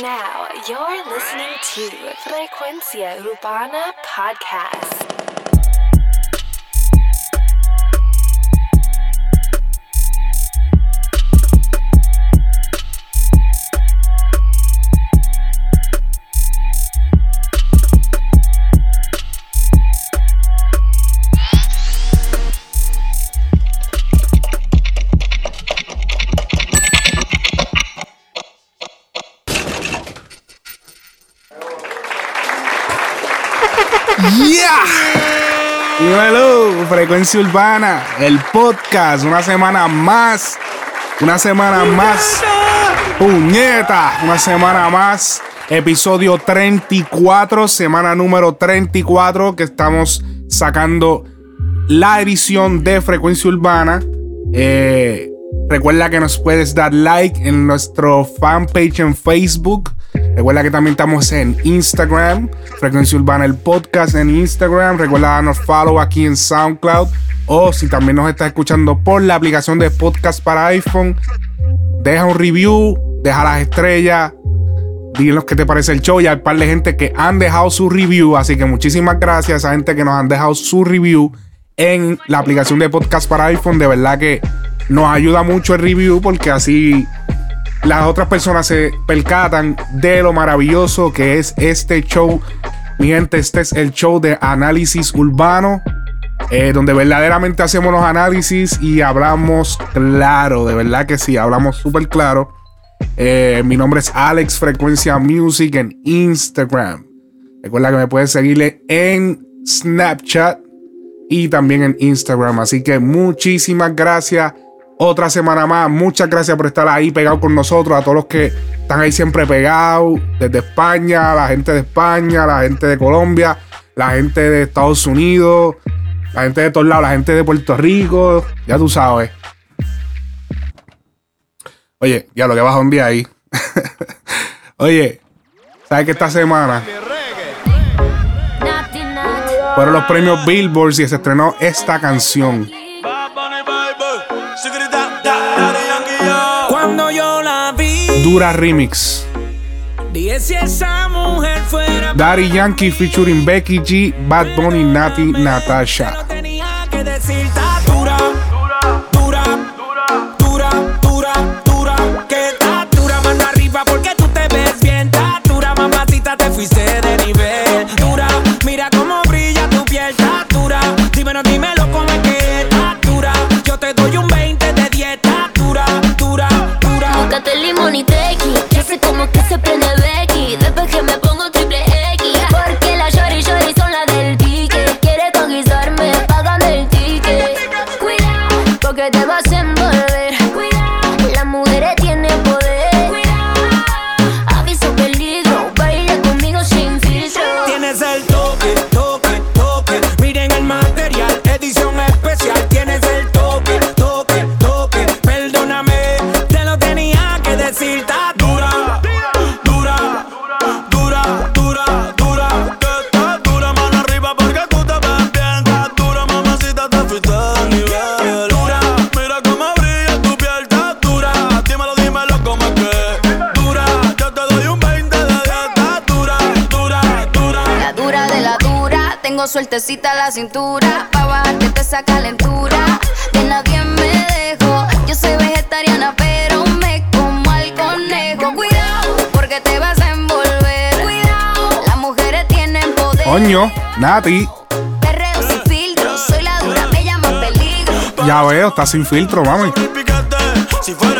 now, you're listening to Frecuencia Urbana Podcast. Frecuencia Urbana, el podcast, una semana más, una semana más, puñeta, una semana más, episodio 34, semana número 34, que estamos sacando la edición de Frecuencia Urbana. Eh, recuerda que nos puedes dar like en nuestro fanpage en Facebook. Recuerda que también estamos en Instagram, Frecuencia Urbana el podcast en Instagram. Recuerda darnos follow aquí en SoundCloud. O si también nos estás escuchando por la aplicación de podcast para iPhone, deja un review, deja las estrellas, dinos qué te parece el show. Y hay un par de gente que han dejado su review. Así que muchísimas gracias a esa gente que nos han dejado su review en la aplicación de podcast para iPhone. De verdad que nos ayuda mucho el review porque así las otras personas se percatan de lo maravilloso que es este show. Mi gente, este es el show de análisis urbano, eh, donde verdaderamente hacemos los análisis y hablamos claro, de verdad que sí, hablamos súper claro. Eh, mi nombre es Alex Frecuencia Music en Instagram. Recuerda que me puedes seguirle en Snapchat y también en Instagram. Así que muchísimas gracias otra semana más. Muchas gracias por estar ahí pegado con nosotros. A todos los que están ahí siempre pegados. Desde España, la gente de España, la gente de Colombia, la gente de Estados Unidos, la gente de todos lados, la gente de Puerto Rico. Ya tú sabes. Oye, ya lo que baja un día ahí. Oye, ¿sabes que esta semana fueron los premios Billboard y se estrenó esta canción? Cuando yo la vi, Dura Remix. si esa mujer fuera Daddy Yankee featuring Becky G, Bad Bunny, Nati, no Natasha. tenía que sueltecita la cintura. Pa' bajarte te esa calentura. De nadie me dejo. Yo soy vegetariana, pero me como al conejo. Cuidado, porque te vas a envolver. Cuidado, las mujeres tienen poder. Coño, Nati, Perreo sin filtro, soy la dura, me llaman peligro. ya veo, está sin filtro, mami. Si fuera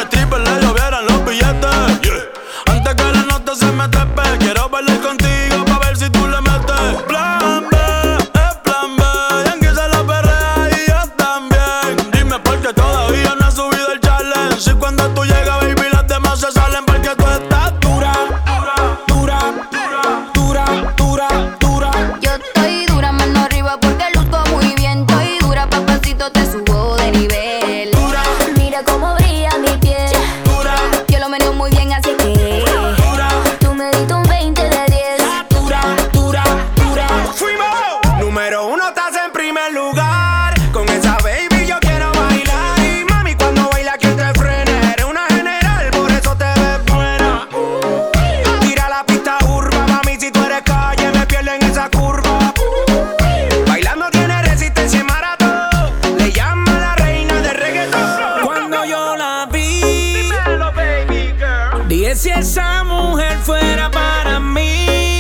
si esa mujer fuera para mí,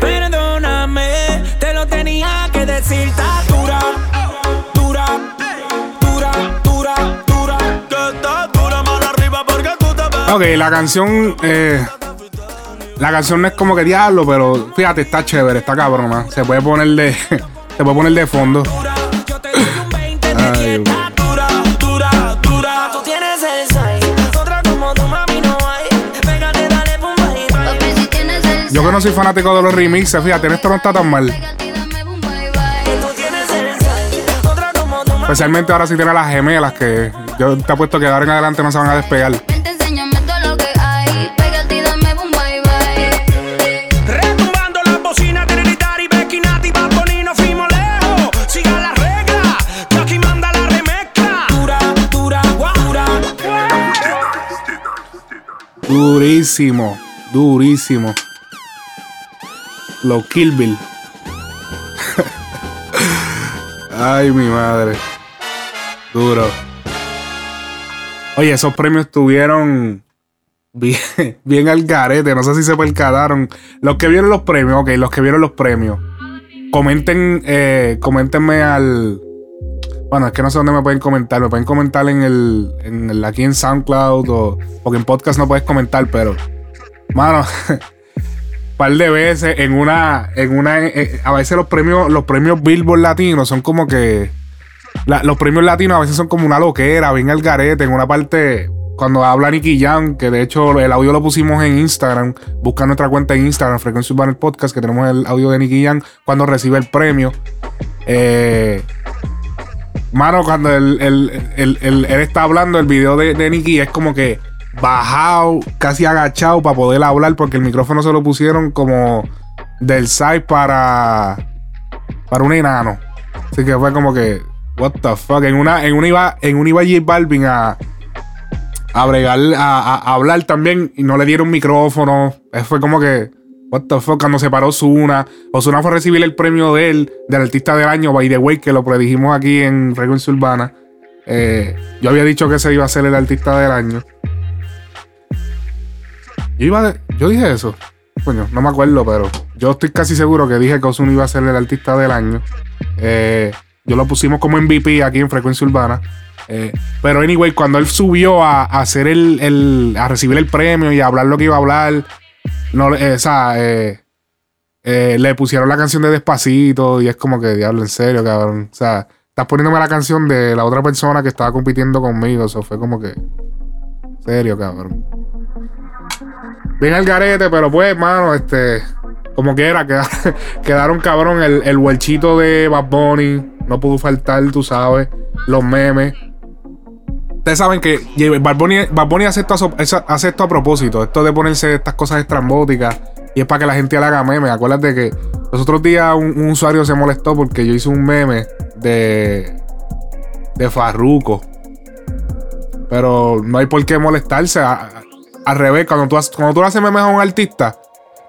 perdóname, te lo tenía que decir. Está dura, dura, dura, dura, dura. Que estás dura, mano arriba porque tú te ves. Ok, la canción. eh, la canción no es como que diablo, pero fíjate, está chévere, está cabrona. Se puede poner de. se puede poner de fondo. Yo te doy un 20 de Ay, que no soy fanático de los remixes, fíjate, esto no está tan mal. Especialmente ahora si tiene las gemelas que yo te apuesto que de ahora en adelante no se van a despegar. Durísimo, durísimo. Los Kill Bill. Ay, mi madre. Duro. Oye, esos premios estuvieron bien, bien al garete. No sé si se percataron. Los que vieron los premios, ok, los que vieron los premios. Comenten, eh, coméntenme al. Bueno, es que no sé dónde me pueden comentar. Me pueden comentar en el, en aquí en SoundCloud o porque en podcast no puedes comentar, pero mano, par de veces en una, en una, eh, a veces los premios, los premios Billboard latinos son como que los premios latinos a veces son como una loquera, bien al garete. En una parte, cuando habla Nicky Jam, que de hecho el audio lo pusimos en Instagram, busca nuestra cuenta en Instagram, Frequency Urbana el Podcast, que tenemos el audio de Nicky Jam cuando recibe el premio. Eh, mano, cuando él- él- él- él está hablando, el video de, de Nicky es como que bajado, casi agachado para poder hablar, porque el micrófono se lo pusieron como del side para, para un enano. Así que fue como que, what the fuck. En una, en una iba, en una iba J Balvin a, a bregar, a, a- a hablar también y no le dieron micrófono. Eso fue como que, what the fuck, cuando se paró Osuna. Osuna fue a recibir el premio de él, del artista del año, by the way, que lo predijimos aquí en Frecuencia Urbana. Eh, yo había dicho que ese iba a ser el artista del año. Yo iba yo dije eso. Coño, no me acuerdo, pero yo estoy casi seguro que dije que Ozuna iba a ser el artista del año. Eh, yo lo pusimos como MVP aquí en Frecuencia Urbana. Eh, pero anyway, cuando él subió a, hacer el, el- a recibir el premio y a hablar lo que iba a hablar, no, eh, o sea, le pusieron la canción de Despacito y es como que, diablo, en serio, cabrón. O sea, estás poniéndome la canción de la otra persona que estaba compitiendo conmigo. Eso fue como que, serio, cabrón. Bien el garete, pero pues, mano, este. Como quiera, queda- quedaron cabrón. El, el huelchito de Bad Bunny. No pudo faltar, tú sabes. Los memes. Ustedes saben que Bad Bunny, hace, esto a, hace esto a propósito. Esto de ponerse estas cosas estrambóticas. Y es para que la gente le haga memes. Acuérdate que los otros días un, un usuario se molestó porque yo hice un meme de. de Farruko. Pero no hay por qué molestarse. Al revés, cuando tú, cuando tú le haces memes a un artista,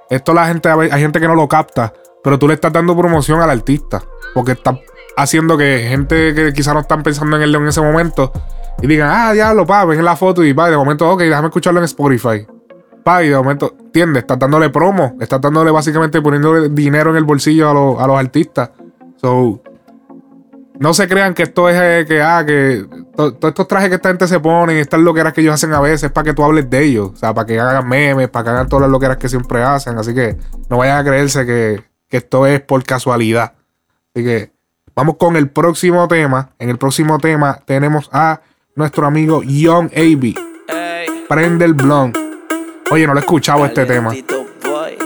esto la gente, hay gente que no lo capta, pero tú le estás dando promoción al artista. Porque está haciendo que gente que quizás no están pensando en él en ese momento y digan, ah, diablo, pa, ven la foto y pa, de momento, ok, déjame escucharlo en Spotify. Pa, y de momento, ¿entiendes? Estás dándole promo, estás dándole básicamente poniéndole dinero en el bolsillo a, los- a los artistas. So, no se crean que esto es eh, que, ah, que to- todos estos trajes que esta gente se pone, estas loqueras que ellos hacen a veces, es para que tú hables de ellos. O sea, para que hagan memes, para que hagan todas las loqueras que siempre hacen. Así que no vayan a creerse que, que esto es por casualidad. Así que vamos con el próximo tema. En el próximo tema tenemos a nuestro amigo Young AB. Prende el blon. Oye, no lo he escuchado este tema.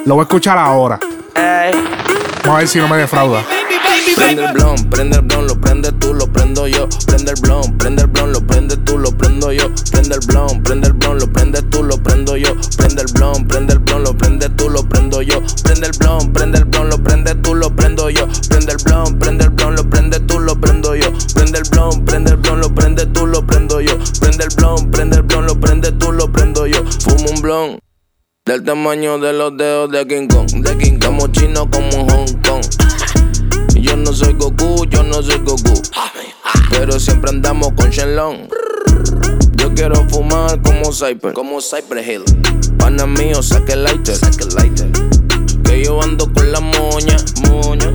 Lo voy a escuchar ahora. Vamos a ver si no me defrauda. Prende el blon, prende el blon, lo prende tú, lo prendo yo. Prende el blon, prende el blon, lo prende tú, lo prendo yo. Prende el blon, prende el blon, lo prende tú, lo prendo yo. Prende el blon, prende el blon, lo prende tú, lo prendo yo. Prende el blon, prende el blon, lo prende tú, lo prendo yo. Prende el blon, prende el blon, lo prende tú, lo prendo yo. Prende el blon, prende el blon, lo prende tú, lo prendo yo. Prende el blon, prende el blon, lo prende tú, lo prendo yo. Fumo un blon. Del tamaño de los dedos de King Kong, de King Kong, como chino como Hong Kong. No soy Goku, yo no soy Goku. Pero siempre andamos con Shenlong. Yo quiero fumar como Cyper, como Cyper Hill. Pana mío, saque lighter, saque lighter. Que yo ando con la moña, moña.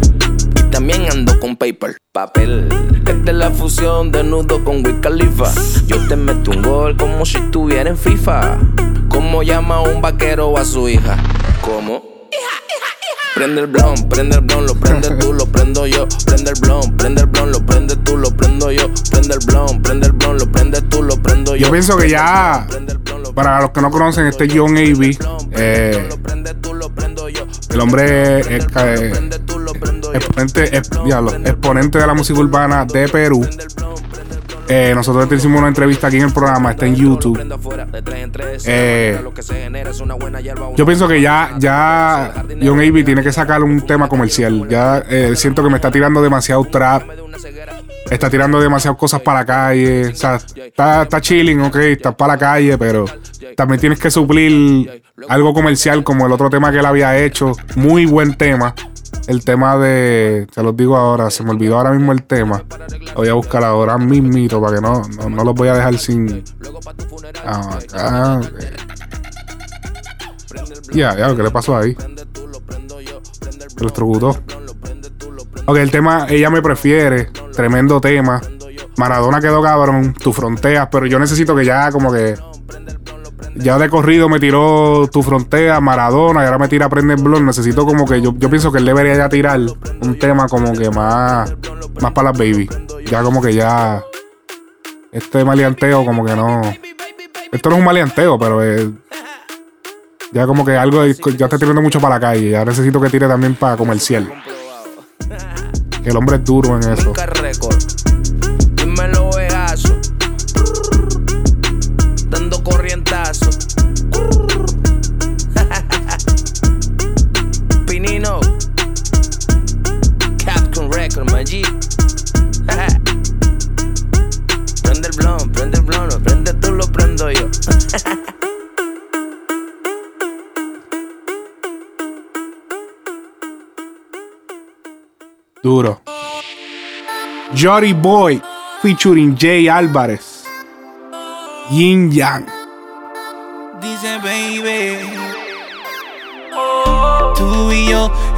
Y también ando con paper, papel. Esta es la fusión de nudo con Wiz Khalifa. Yo te meto un gol como si estuviera en FIFA. ¿Cómo llama un vaquero a su hija? ¿Cómo? Prende el blon, prende el blon, lo prende tú, lo prendo yo. Prende el blon, prende el blon, lo prende tú, lo prendo yo. Prende el blon, prende el blon, lo prende tú, lo prendo yo. Yo pienso que ya, para los que no conocen, este John A.B., eh, el hombre es, eh, exponente, es- diablo, exponente de la música urbana de Perú. Eh, nosotros te hicimos una entrevista aquí en el programa, está en YouTube. Eh, Yo pienso que ya, ya John A.B. tiene que sacar un tema comercial. Ya eh, siento que me está tirando demasiado trap. Está tirando demasiadas cosas para la calle. O sea, está, está chilling, ok, está para la calle, pero también tienes que suplir algo comercial como el otro tema que él había hecho. Muy buen tema. El tema de. Te los digo ahora, se me olvidó ahora mismo el tema. Voy a buscar ahora mismito para que no, no, no los voy a dejar sin. Ah, acá. Ya, ya, ¿qué le pasó ahí? Se electrocutó. Ok, el tema Ella me prefiere. Tremendo tema. Maradona quedó cabrón. Tu fronteras. Pero yo necesito que ya como que. Ya de corrido me tiró tu frontera, Maradona, y ahora me tira Prende el. Necesito como que yo, yo pienso que él debería ya tirar un tema como que más, más para las baby. Ya como que ya. Este maleanteo, como que no. Esto no es un maleanteo, pero es. Ya como que algo ya está tirando mucho para la calle. Ya necesito que tire también para comercial. El hombre es duro en eso. Pinino. Capcom Record, Maggi. prende el blon, prende el blon, lo prende tú, lo prendo yo. Duro. Jory Boy featuring Jay Álvarez. Yin Yang.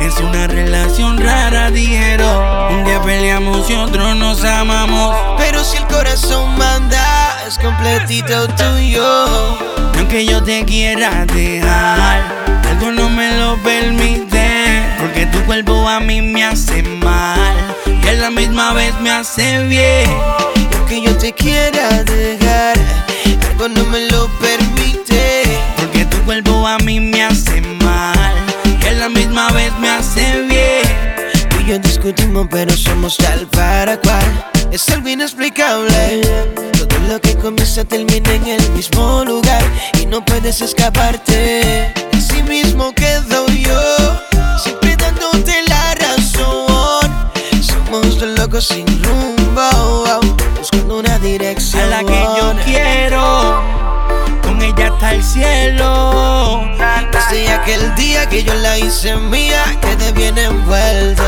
Es una relación rara, dijeron. Un día peleamos y otro nos amamos. Pero si el corazón manda Es completito tuyo. Y aunque yo te quiera dejar Algo no me lo permite. Porque tu cuerpo a mí me hace mal. Y a la misma vez me hace bien. Aunque yo te quiera dejar Algo no me lo permite. Porque tu cuerpo a mí me hace mal misma vez me hace bien. Tú y yo discutimos pero somos tal para cual. Es algo inexplicable. Todo lo que comienza termina en el mismo lugar Y no puedes escaparte. Así mismo quedo yo Siempre dándote la razón. Somos dos locos sin rumbo Buscando una dirección. A la que yo quiero El cielo Desde aquel día que yo la hice mía Quedé bien envuelto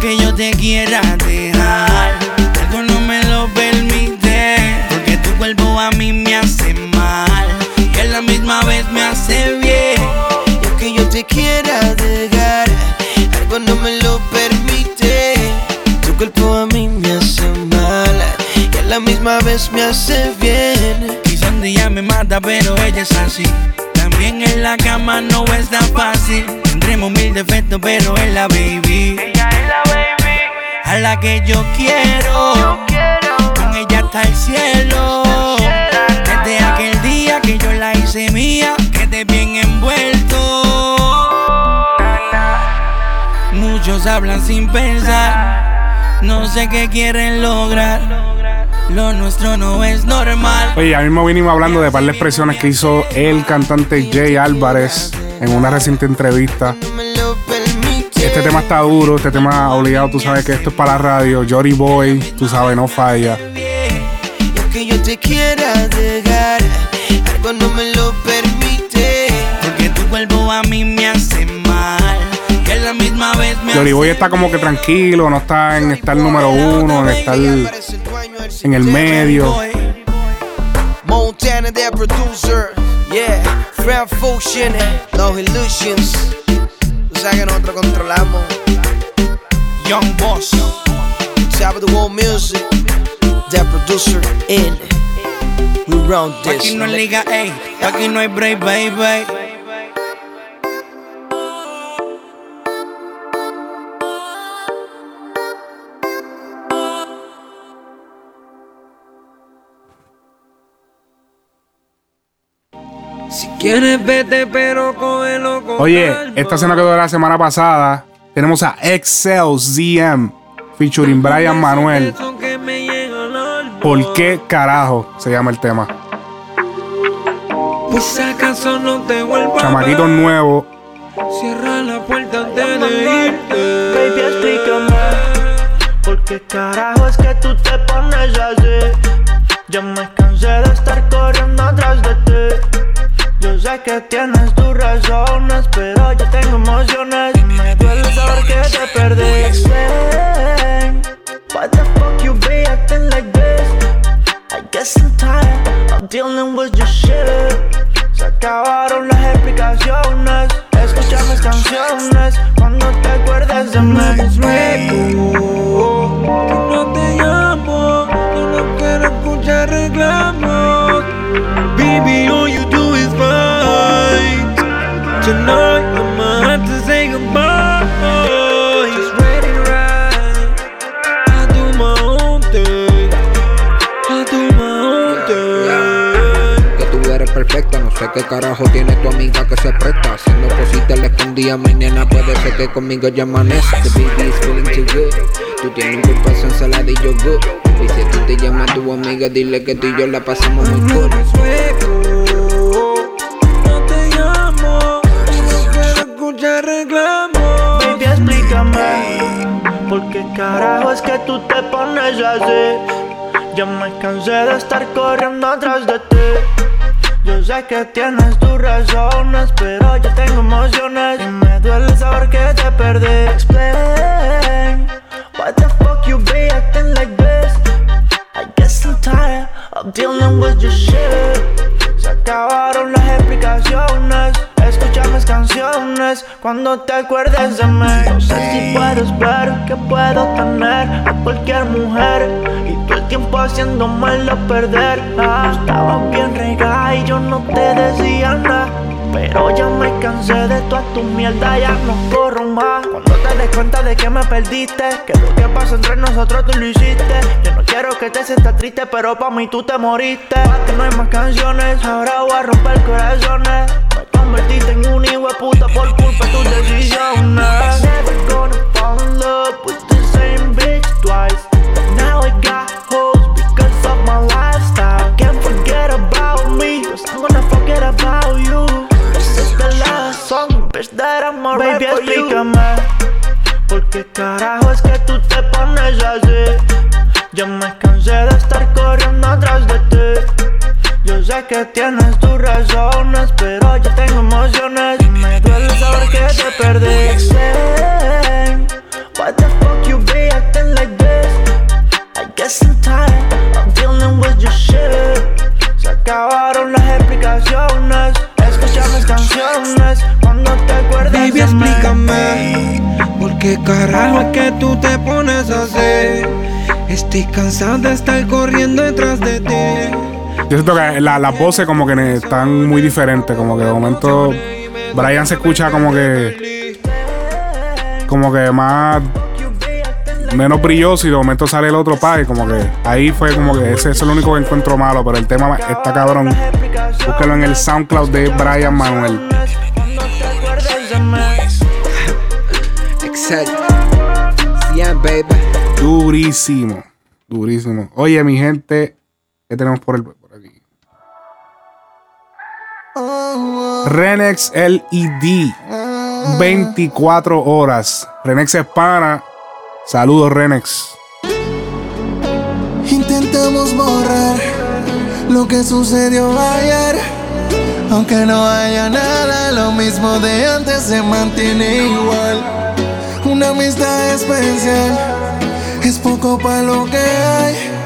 aunque yo te quiera dejar, algo no me lo permite. Porque tu cuerpo a mí me hace mal y a la misma vez me hace bien. Y aunque yo te quiera dejar, algo no me lo permite. Tu cuerpo a mí me hace mal y a la misma vez me hace bien. Es así. También en la cama no es tan fácil. Tendremos mil defectos, pero es la baby. Ella es la baby. A la que yo quiero. Con ella hasta el cielo. Desde aquel día que yo la hice mía, quedé bien envuelto. Muchos hablan sin pensar. No sé qué quieren lograr. Lo nuestro no es normal. Oye, ya mismo vinimos hablando de par de expresiones que hizo el cantante Jay Álvarez en una reciente entrevista. Este tema está duro, este tema obligado, tú sabes que esto es para la radio. Jory Boy, tú sabes, no falla. Aunque yo te quiera dejar, algo no me lo permite. Porque tu cuerpo a mí misma vez me Jory hace Boy está como que tranquilo, no está en estar número uno, en estar en el medio. Montana, their producer. Yeah, Fred Fusion, No Illusions. Tú sabes que nosotros controlamos. Young Boss. Top of the world music. Their producer in. We run this. Aquí no hay liga, ey. Aquí no hay break, baby. Quieres vete, pero cógelo con Oye, esta se nos quedó de la semana pasada. Tenemos a Excel ZM featuring Brian Manuel. Que. ¿Por qué carajo se llama el tema? Pues si acaso no te vuelvo a Chamaquito ver. nuevo. Cierra la puerta antes de irte. Baby, explícame ¿Por qué carajo es que tú te pones así? Ya me cansé de estar corriendo atrás de ti Yo sé que tienes tus razones Pero yo tengo emociones. Y me duele saber que te perdí Explain Why the fuck you be acting like this? I guess I'm tired of dealing with your shit. Se acabaron las explicaciones. Escucha mis canciones. Cuando te acuerdes de mí. que no te llamo, yo no quiero escuchar reclamos. Baby, Tonight, I'ma have to say goodbye. Just ready to ride. I do my own thing. I do my own thing. Que tú eres perfecta, no sé qué carajo tiene tu amiga que se presta. Haciendo cositas le escondía, mi nena puede ser que conmigo ya amanezca. The baby is feeling too good. Tú tienes un culpa de ensalada y yo good. Y si ti te llama tu amiga, dile que tú y yo la pasamos muy cool. ¿Por qué carajo es que tú te pones así? Ya me cansé de estar corriendo atrás de ti. Yo sé que tienes tus razones Pero yo tengo emociones. Y me duele saber que te perdí. Explain Why the fuck you be acting like this? I guess I'm tired of dealing with your shit. Se acabaron las explicaciones. Escucha mis canciones cuando te acuerdes de mí Puedo esperar que puedo tener a cualquier mujer. Y todo el tiempo haciendo mal a perder. Ah, Estaba bien regada y yo no te decía nada. Pero ya me cansé de toda tu mierda, ya no corro más. Cuando te des cuenta de que me perdiste Que lo que pasó entre nosotros tú lo hiciste. Yo no quiero que te sientas triste, pero pa' mí tú te moriste. Pa' que no hay más canciones, ahora voy a romper corazones convertiste en un hijo de puta por culpa de tus decisiones. Never gonna fall in love with the same bitch twice. Now I got hoes because of my lifestyle. Can't forget about me, cause I'm gonna forget about you. This is the last song, bitch, that I'm alright Baby, explícame. ¿Por qué carajo es que tú te pones así? Ya me cansé de estar corriendo atrás de ti sé que tienes tus razones Pero yo tengo emociones Y me duele saber que te perdí Why the fuck you be acting like this? I guess I'm tired of dealing with your shit Se acabaron las explicaciones Escucha mis canciones Cuando te acuerdes Baby, de mí. explícame ¿Por qué carajo es que tú te pones así? Estoy cansado de estar corriendo detrás de ti Yo siento que la- las voces como que están muy diferentes. Como que de momento Brian se escucha como que como que más menos brilloso y de momento sale el otro pa y como que ahí fue como que ese, ese es lo único que encuentro malo, pero el tema está cabrón. Búsquelo en el SoundCloud de Brian Manuel. Exacto. Durísimo, durísimo. Oye, mi gente, ¿qué tenemos por, el? Renex LED 24 horas. Renex es. Saludos, Renex. Intentamos borrar lo que sucedió ayer. Aunque no haya nada, lo mismo de antes se mantiene igual. Una amistad especial es poco para lo que hay.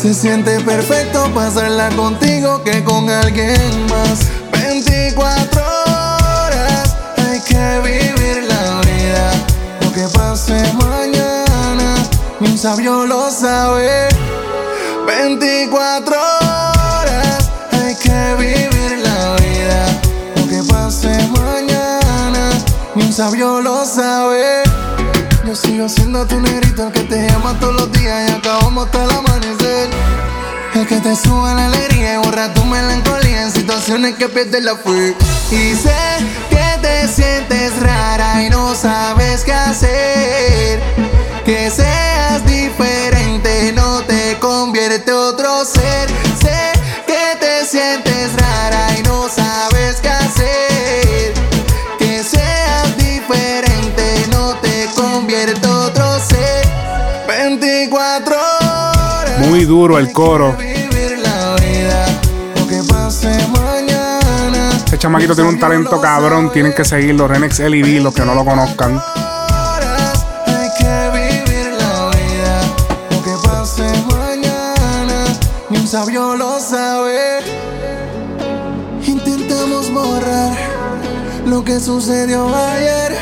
Se siente perfecto pasarla contigo que con alguien más. 24 horas hay que vivir la vida. Lo que pase mañana, ni un sabio lo sabe. 24 horas hay que vivir la vida. Lo que pase mañana, ni un sabio lo sabe. Yo sigo siendo tu negrito, el que te llama todos los días y acabamos hasta el amanecer. El que te sube la alegría y borra tu melancolía en situaciones que pierdes la fe. Y sé que te sientes rara y no sabes qué hacer. Que seas diferente no te convierte otro ser. Muy duro el coro. Este chamaquito tiene un talento cabrón. Tienen que seguirlo. Renex LED, los que no lo conozcan. Sabio lo sabe. Intentamos borrar lo que sucedió ayer.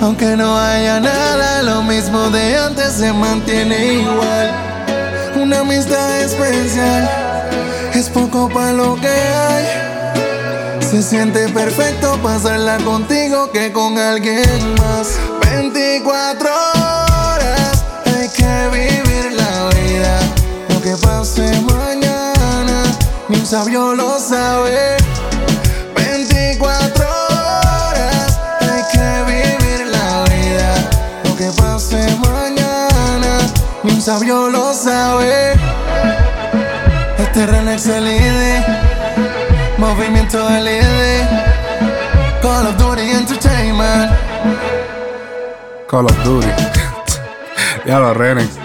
Aunque no haya nada, lo mismo de antes se mantiene igual. Una amistad especial es poco para lo que hay. Se siente perfecto pasarla contigo que con alguien más. 24 horas hay que vivir la vida. Lo que pase mañana, ni un sabio lo sabe. Sabio lo sabe. Este Renex LED, movimiento LED, Call of Duty Entertainment. Call of Duty. ya lo Renex.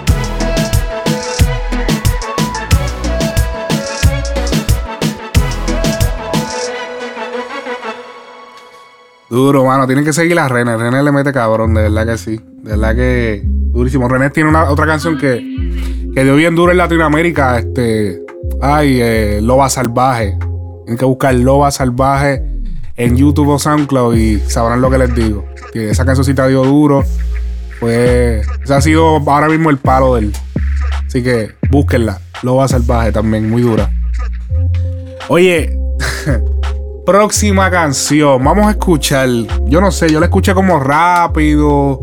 Duro, mano. Tienen que seguir a René. René le mete cabrón, de verdad que sí. De verdad que durísimo. René tiene una, otra canción que, que dio bien duro en Latinoamérica. Este. Ay, eh, Loba Salvaje. Tienen que buscar Loba Salvaje en YouTube o SoundCloud y sabrán lo que les digo. Que esa cancioncita dio duro. Pues. Ese ha sido ahora mismo el palo del. Así que búsquenla. Loba Salvaje también, muy dura. Oye. próxima canción. Vamos a escuchar. Yo no sé, yo la escuché como rápido.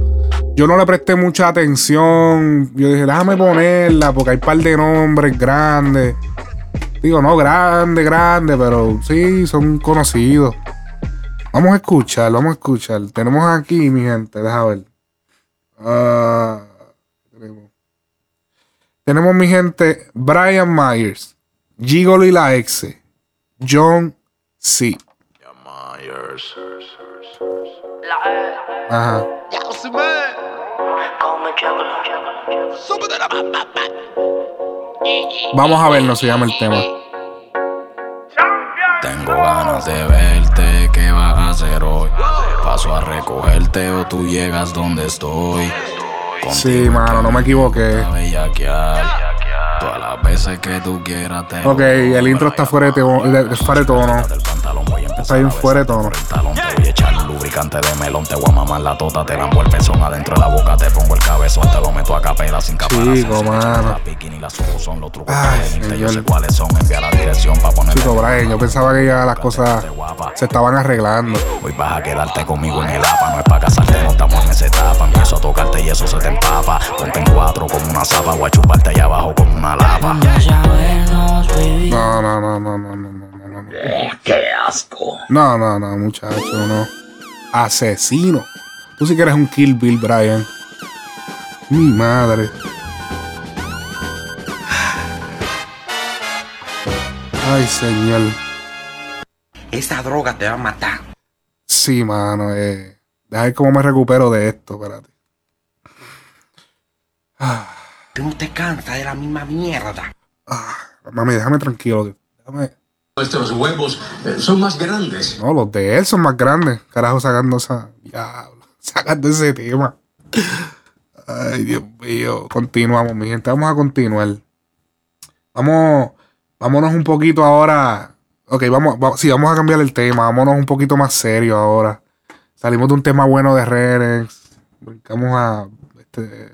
Yo no le presté mucha atención. Yo dije, déjame ponerla porque hay un par de nombres grandes. Digo, no, grande, grande, pero sí, son conocidos. Vamos a escuchar, vamos a escuchar. Tenemos aquí, mi gente, deja ver. Ah, tenemos. tenemos, mi gente, Brian Myers, Gigolo y la ex, John C. Ajá. Vamos a ver, no se llama el tema. Tengo ganas de verte, ¿qué vas a hacer hoy? Paso a recogerte o tú llegas donde estoy. Sí, mano, no me equivoqué. Todas las veces que tú quieras te Ok, el intro está fuera de, tono- de- de- fuera de tono. Está bien fuera de tono. Voy a echar lubricante de melón, te voy a mamar la tota, te la el pezón adentro de la boca, te pongo el cabezón, te lo meto a capela sin capara. Chico, mano. La bikini, son los trucos que yo sé cuáles son, envía la dirección para poner. Chico, Brian, yo pensaba que ya las cosas se estaban arreglando. Hoy vas a quedarte conmigo en el APA, no es para casarte, no estamos en esa etapa. Empiezo a tocarte y eso se te empapa. Ponte en cuatro como una zapa, voy a chuparte allá abajo como una lapa. No, no, no, no, no, no. no. ¡Qué asco! No, no, no, muchacho, no. Asesino. Tú sí que eres un Kill Bill, Brian. Mi madre. Ay, señor. Esta droga te va a matar. Sí, mano. Eh. Deja ver cómo me recupero de esto, espérate. Tú no te cansas de la misma mierda. Mami, déjame tranquilo. Déjame. Nuestros huevos eh, son más grandes. No, los de él son más grandes. Carajo, sacando esa. Diablo. Sacando ese tema. Ay, Dios mío. Continuamos, mi gente. Vamos a continuar. Vamos, vámonos un poquito ahora. Ok, vamos, va- sí, vamos a cambiar el tema. Vámonos un poquito más serio ahora. Salimos de un tema bueno de Renex. Brincamos a este,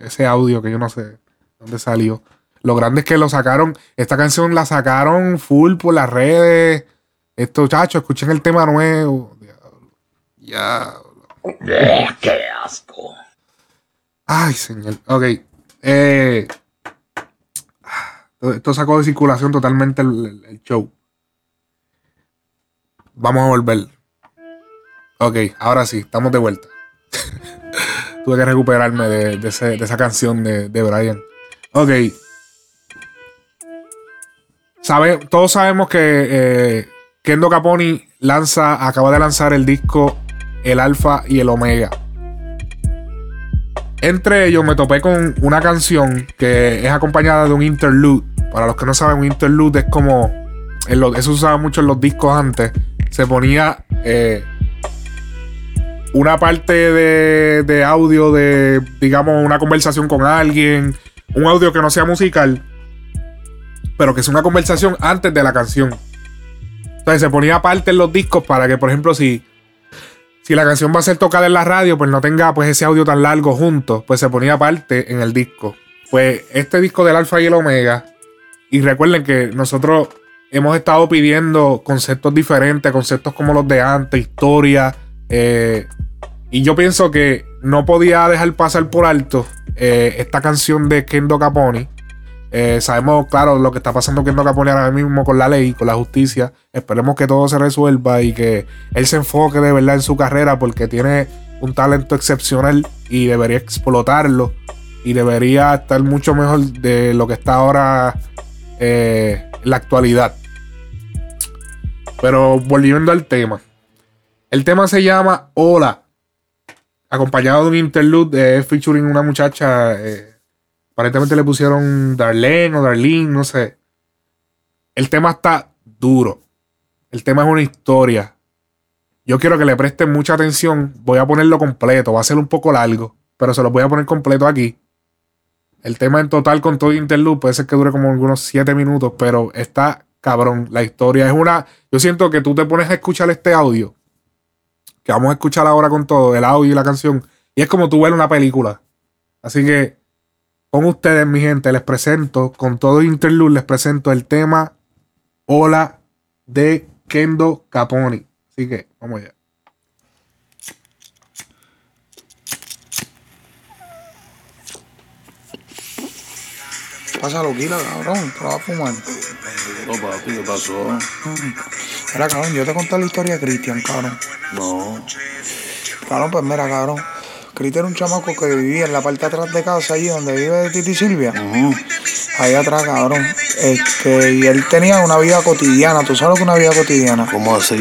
ese audio que yo no sé dónde salió. Lo grande es que lo sacaron. Esta canción la sacaron full por las redes. Estos chachos, escuchen el tema nuevo. Ya. ¡Qué asco! Ay, señor. Ok. Eh, esto sacó de circulación totalmente el, show. Vamos a volver. Ok, ahora sí, estamos de vuelta. Tuve que recuperarme de, de esa canción de, de Brian. Ok. Sabe, todos sabemos que eh, Kendo Caponi lanza, acaba de lanzar el disco El Alfa y el Omega. Entre ellos me topé con una canción que es acompañada de un interlude. Para los que no saben, un interlude es como. eso se usaba mucho en los discos antes. Se ponía eh, una parte de, de audio de, digamos, una conversación con alguien. Un audio que no sea musical. Pero que es una conversación antes de la canción. Entonces se ponía parte en los discos para que, por ejemplo, si si la canción va a ser tocada en la radio, pues no tenga pues ese audio tan largo junto, pues se ponía aparte en el disco. Pues este disco del Alfa y el Omega, y recuerden que nosotros hemos estado pidiendo conceptos diferentes, conceptos como los de antes, historia, eh, y yo pienso que no podía dejar pasar por alto eh, esta canción de Kendo Caponi. Eh, sabemos, claro, lo que está pasando Kendo Caponi ahora mismo con la ley, con la justicia. Esperemos que todo se resuelva y que él se enfoque de verdad en su carrera porque tiene un talento excepcional y debería explotarlo y debería estar mucho mejor de lo que está ahora eh, en la actualidad. Pero volviendo al tema. El tema se llama Hola. Acompañado de un interlude eh, featuring una muchacha. Aparentemente le pusieron Darlene o Darlene, no sé. El tema está duro. El tema es una historia. Yo quiero que le presten mucha atención. Voy a ponerlo completo. Va a ser un poco largo, pero se lo voy a poner completo aquí. El tema en total con todo interlude puede ser que dure como algunos 7 minutos, pero está cabrón. La historia es una. Yo siento que tú te pones a escuchar este audio, que vamos a escuchar ahora con todo, el audio y la canción, y es como tú ver una película. Así que con ustedes, mi gente, les presento, con todo interlude, les presento el tema Hola de Kendo Caponi. Así que, vamos allá. Pásalo, Kila, cabrón. Te lo vas a fumar. No, papi, ¿qué pasó? Mira, cabrón, yo te conté la historia de Cristian, cabrón. No. Cabrón, pues mira, cabrón. Cristian era un chamaco que vivía en la parte de atrás de casa, allí donde vive Titi Silvia. Ahí atrás, cabrón. Este, y él tenía una vida cotidiana. ¿Tú sabes lo que es una vida cotidiana? ¿Cómo así?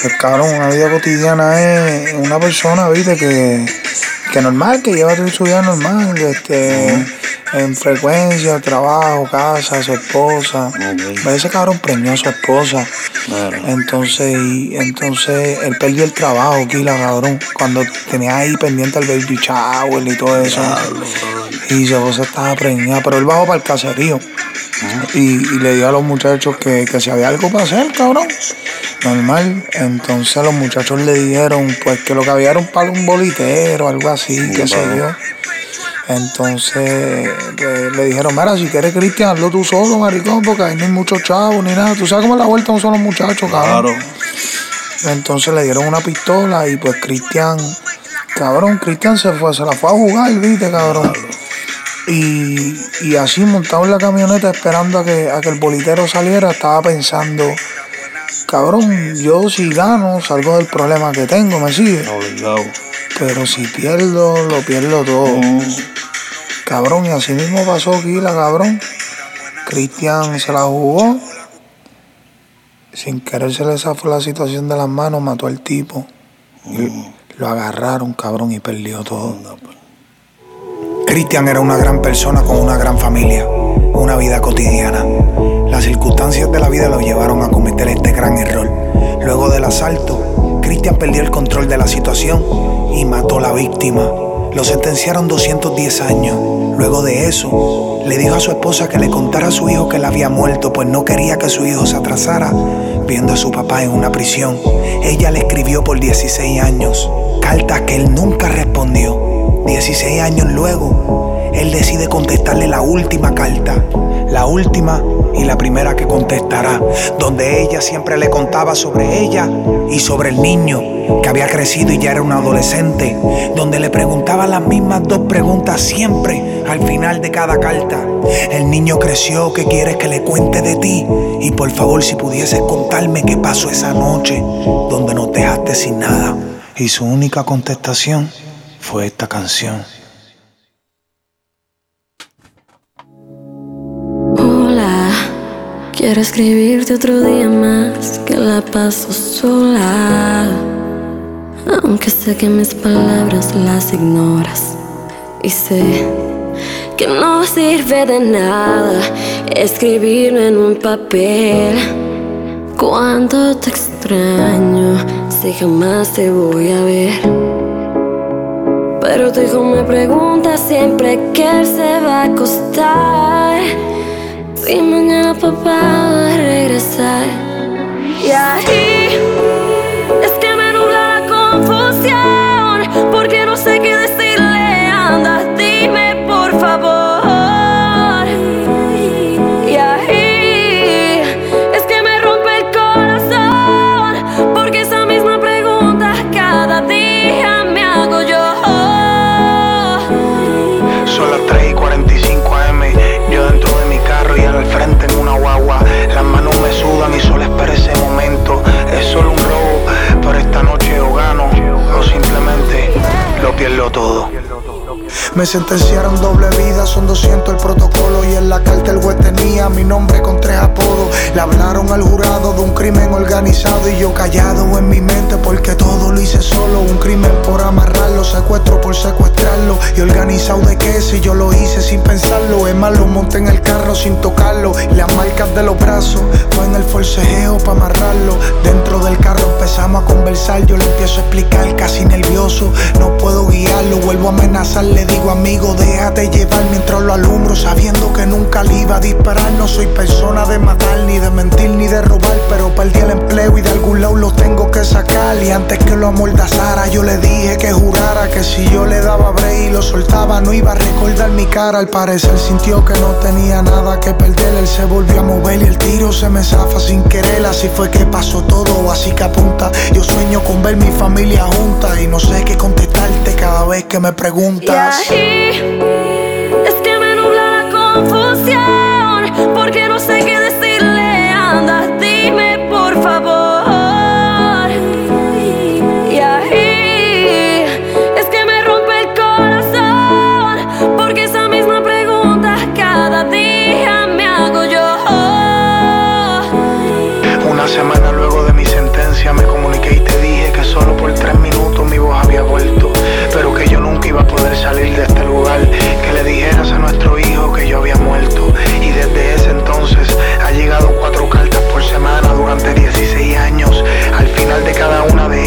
Pues cabrón, una vida cotidiana es una persona, viste, que, que normal, que lleva su vida normal, este, en frecuencia, trabajo, casa, su esposa. A veces cabrón preñó a su esposa. Entonces, y, entonces él perdió el trabajo, Kila, cabrón, cuando tenía ahí pendiente el baby shower y todo eso. Y su esposa estaba preñada, pero él bajó para el caserío. Y, y le dio a los muchachos que, que si había algo para hacer, cabrón. Normal. Entonces los muchachos le dijeron pues que lo que había era un palo, un bolitero, algo así, qué sé yo. Entonces le dijeron, mira, si quieres Cristian, hazlo tú solo, maricón, porque ahí no hay muchos chavos ni nada. Tú sabes cómo es la vuelta un solo muchacho, cabrón. Entonces le dieron una pistola y pues Cristian, cabrón, Cristian se fue, se la fue a jugar, viste, cabrón. Y, y así montado en la camioneta esperando a que, a que el bolitero saliera, estaba pensando, cabrón, yo si gano salgo del problema que tengo, ¿me sigue? Pero si pierdo, lo pierdo todo. Cabrón, y así mismo pasó aquí la cabrón. Cristian se la jugó. Sin querer se le zafó la situación de las manos, mató al tipo. Lo agarraron, cabrón, y perdió todo. Cristian era una gran persona con una gran familia, una vida cotidiana. Las circunstancias de la vida lo llevaron a cometer este gran error. Luego del asalto, Cristian perdió el control de la situación y mató a la víctima. lo sentenciaron 210 años. Luego de eso, le dijo a su esposa que le contara a su hijo que él había muerto, pues no quería que su hijo se atrasara viendo a su papá en una prisión. Ella le escribió por 16 años, cartas que él nunca respondió. 16 años luego, él decide contestarle la última carta, la última y la primera que contestará, donde ella siempre le contaba sobre ella y sobre el niño que había crecido y ya era un adolescente, donde le preguntaba las mismas dos preguntas siempre al final de cada carta. El niño creció, ¿qué quieres que le cuente de ti? Y por favor, si pudieses contarme qué pasó esa noche donde nos dejaste sin nada. Y su única contestación fue esta canción. Quiero escribirte otro día más que la paso sola. Aunque sé que mis palabras las ignoras y sé que no sirve de nada escribirlo en un papel. Cuando te extraño, si jamás te voy a ver. Pero tu hijo me pregunta siempre que él se va a acostar. Si mañana papá va a regresar. Y ahí es que me nubla la confusión. Porque no sé qué decirle. Me sentenciaron doble vida, son 200 el protocolo y en la carta el juez tenía mi nombre con tres apodos. Le hablaron al jurado de un crimen organizado y yo callado en mi mente porque todo lo hice solo. Un crimen por amarrarlo, secuestro por secuestrarlo y organizado de qué si yo lo hice sin pensarlo. Es más, lo monté en el carro sin tocarlo las marcas de los brazos fue en el forcejeo para amarrarlo. Dentro del carro empezamos a conversar, yo le empiezo a explicar casi nervioso. No puedo guiarlo, vuelvo a amenazar, le digo amigo, déjate llevar mientras lo alumbro, sabiendo que nunca le iba a disparar. No soy persona de matar, ni de mentir, ni de robar, pero perdí el empleo y de algún lado lo tengo que sacar. Y antes que lo amordazara, yo le dije que jurara que si yo le daba break y lo soltaba, no iba a recordar mi cara. Al parecer sintió que no tenía nada que perder, él se volvió a mover y el tiro se me zafa sin querer. Así fue que pasó todo, así que apunta. Yo sueño con ver mi familia junta y no sé qué contestarte cada vez que me preguntas. Es que me nubla la confusión. Porque no sé qué salir de este lugar, que le dijeras a nuestro hijo que yo había muerto y desde ese entonces ha llegado cuatro cartas por semana durante 16 años. Al final de cada una de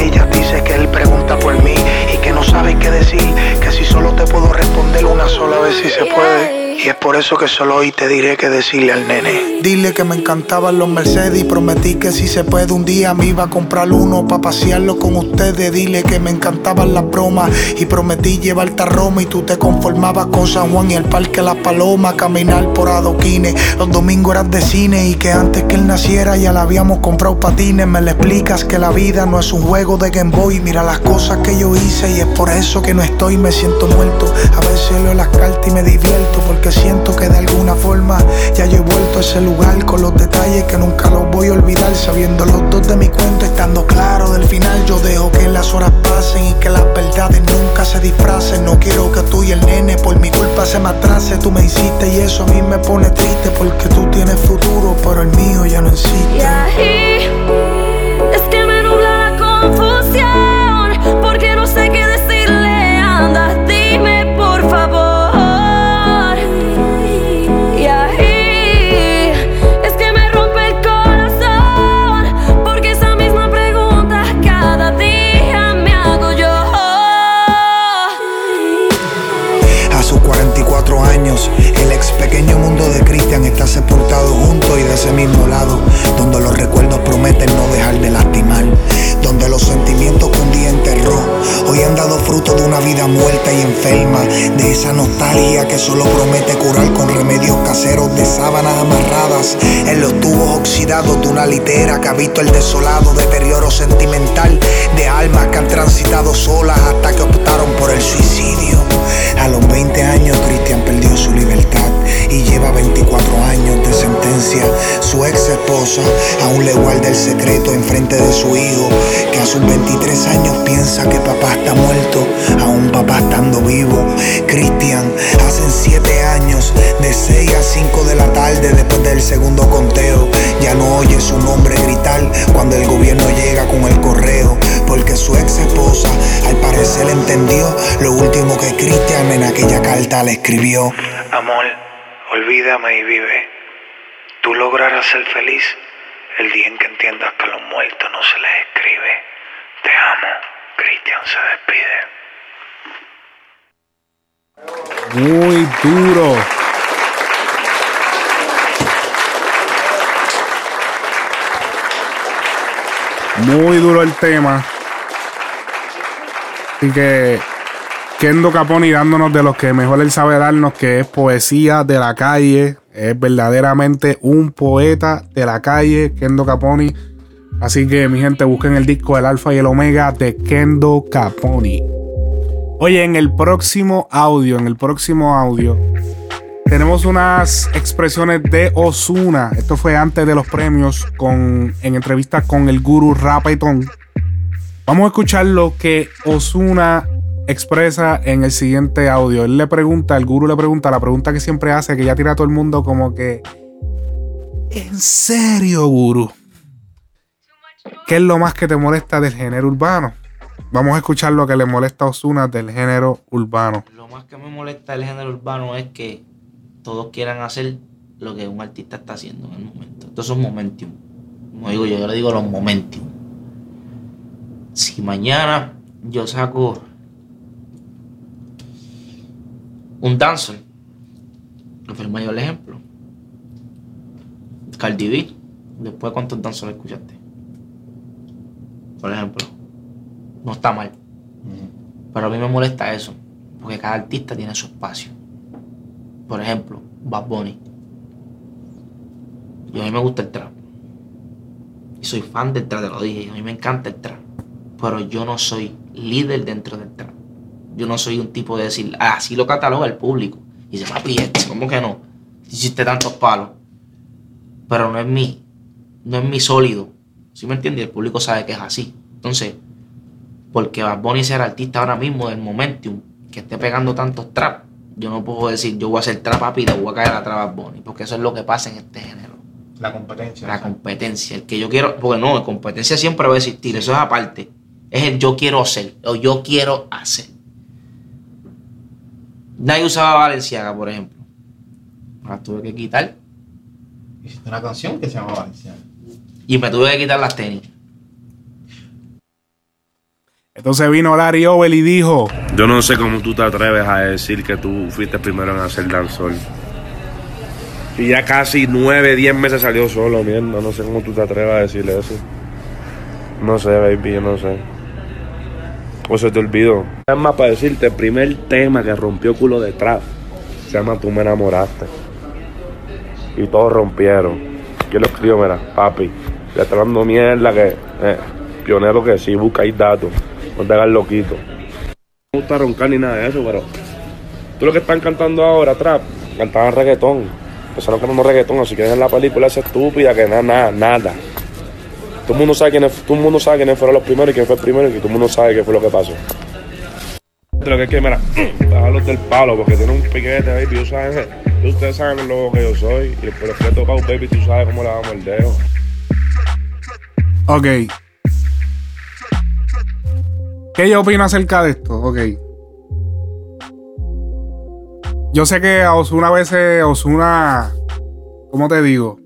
por mí y que no sabe qué decir, que si solo te puedo responder una sola vez si se puede. Y es por eso que solo hoy te diré que decirle al nene. Dile que me encantaban los Mercedes y prometí que si se puede un día me iba a comprar uno para pasearlo con ustedes. Dile que me encantaban las bromas y prometí llevarte a Roma y tú te conformabas con San Juan y el Parque La Paloma, caminar por adoquines. Los domingos eras de cine y que antes que él naciera ya le habíamos comprado patines. Me le explicas que la vida no es un juego de Game Boy. Mira las cosas que yo hice y es por eso que no estoy, me siento muerto. A veces leo las cartas y me divierto porque siento que de alguna forma ya yo he vuelto a ese lugar con los detalles que nunca los voy a olvidar. Sabiendo los dos de mi cuento, estando claro del final, yo dejo que las horas pasen y que las verdades nunca se disfracen. No quiero que tú y el nene por mi culpa se me. Tú me hiciste y eso a mí me pone triste porque tú tienes futuro, pero el mío ya no existe. Desolado, donde los recuerdos prometen no dejar de lastimar, donde los sentimientos que un día enterró hoy han dado fruto de una vida muerta y enferma, de esa nostalgia que solo promete curar con remedios caseros de sábanas amarradas en los tubos oxidados de una litera que ha visto el desolado deterioro sentimental de almas que han transitado solas hasta que optaron por el suicidio. A los 20 años Cristian perdió su libertad y lleva 24 años de sentencia. Su ex esposa aún le guarda el secreto en frente de su hijo, que a sus 23 años piensa que papá está muerto, aún papá estando vivo. Cristian, hacen 7 años, de 6 a 5 de la tarde después del segundo conteo, ya no oye su nombre gritar cuando el gobierno llega con el correo, porque su ex esposa al parecer entendió lo último que Cristian en aquella carta le escribió. Olvídame y vive. Tú lograrás ser feliz el día en que entiendas que a los muertos no se les escribe. Te amo. Cristian se despide. Muy duro. Muy duro el tema. Así que Kendo Caponi dándonos de los que mejor él sabe darnos, que es poesía de la calle. Es verdaderamente un poeta de la calle, Kendo Caponi. Así que mi gente, busquen el disco El Alfa y el Omega de Kendo Caponi. Oye, en el próximo audio, en el próximo audio, tenemos unas expresiones de Osuna. Esto fue antes de los premios con, en entrevista con el guru Rapetón. Vamos a escuchar lo que Osuna expresa en el siguiente audio. Él le pregunta, el guru le pregunta la pregunta que siempre hace, que ya tira a todo el mundo como que... ¿En serio, guru? ¿Qué es lo más que te molesta del género urbano? Vamos a escuchar lo que le molesta a Osuna del género urbano. Lo más que me molesta del género urbano es que todos quieran hacer lo que un artista está haciendo en el momento. Esto es un momentum. Como digo yo, yo le digo los momentum. Si mañana yo saco un dancer, que fue el mayor ejemplo. Cardi B, después cuántos dancers escuchaste. Por ejemplo, no está mal. Pero a mí me molesta eso, porque cada artista tiene su espacio. Por ejemplo, Bad Bunny. Y a mí me gusta el trap. Y soy fan del trap, te lo dije. A mí me encanta el trap. Pero yo no soy líder dentro del trap. Yo no soy un tipo de decir, ah, así lo cataloga el público. Y dice, papi, este, ¿cómo que no? Hiciste tantos palos. Pero no es mi, no es mi sólido. ¿Sí me entiendes? El público sabe que es así. Entonces, porque Bad Bunny sea el artista ahora mismo del momentum, que esté pegando tantos trap, yo no puedo decir, yo voy a hacer trap papi y le voy a caer a trap Bad Bunny, porque eso es lo que pasa en este género. La competencia. La competencia, el que yo quiero, porque no, la competencia siempre va a existir, eso es aparte. Es el yo quiero ser, o yo quiero hacer. Nadie usaba Valenciaga, por ejemplo. La tuve que quitar. Hiciste una canción que se llama Valenciaga. Y me tuve que quitar las tenis. Entonces vino Larry Over y dijo: Yo no sé cómo tú te atreves a decir que tú fuiste primero en hacer dancehall. Y ya casi nueve, diez meses salió solo, mierda. No sé cómo tú te atreves a decirle eso. No sé, baby, yo no sé. O se te olvidó. Es más para decirte, el primer tema que rompió culo de trap se llama Tú me enamoraste. Y todos rompieron. ¿Quién lo escribió? Mira, papi. Le está dando mierda que. Eh, pionero que sí, busca ahí datos. No te hagas loquito. No me gusta roncar ni nada de eso, pero. Tú lo que están cantando ahora, trap, cantaban reggaetón. Empezaron cantando reggaetón, así que en la película esa estúpida que nada, nada, nada. Todo el mundo sabe quiénes, todo el mundo sabe quiénes fueron los primeros y quién fue el primero y todo el mundo sabe qué fue lo que pasó. Lo que es que, mira, los del palo, porque tiene un piquete, baby, tú sabes, ustedes saben lo que yo soy, y por respeto para baby, tú sabes cómo le damos el dedo. Ok. ¿Qué yo opino acerca de esto? Ok. Yo sé que a Osuna a veces, Osuna, ¿cómo te digo?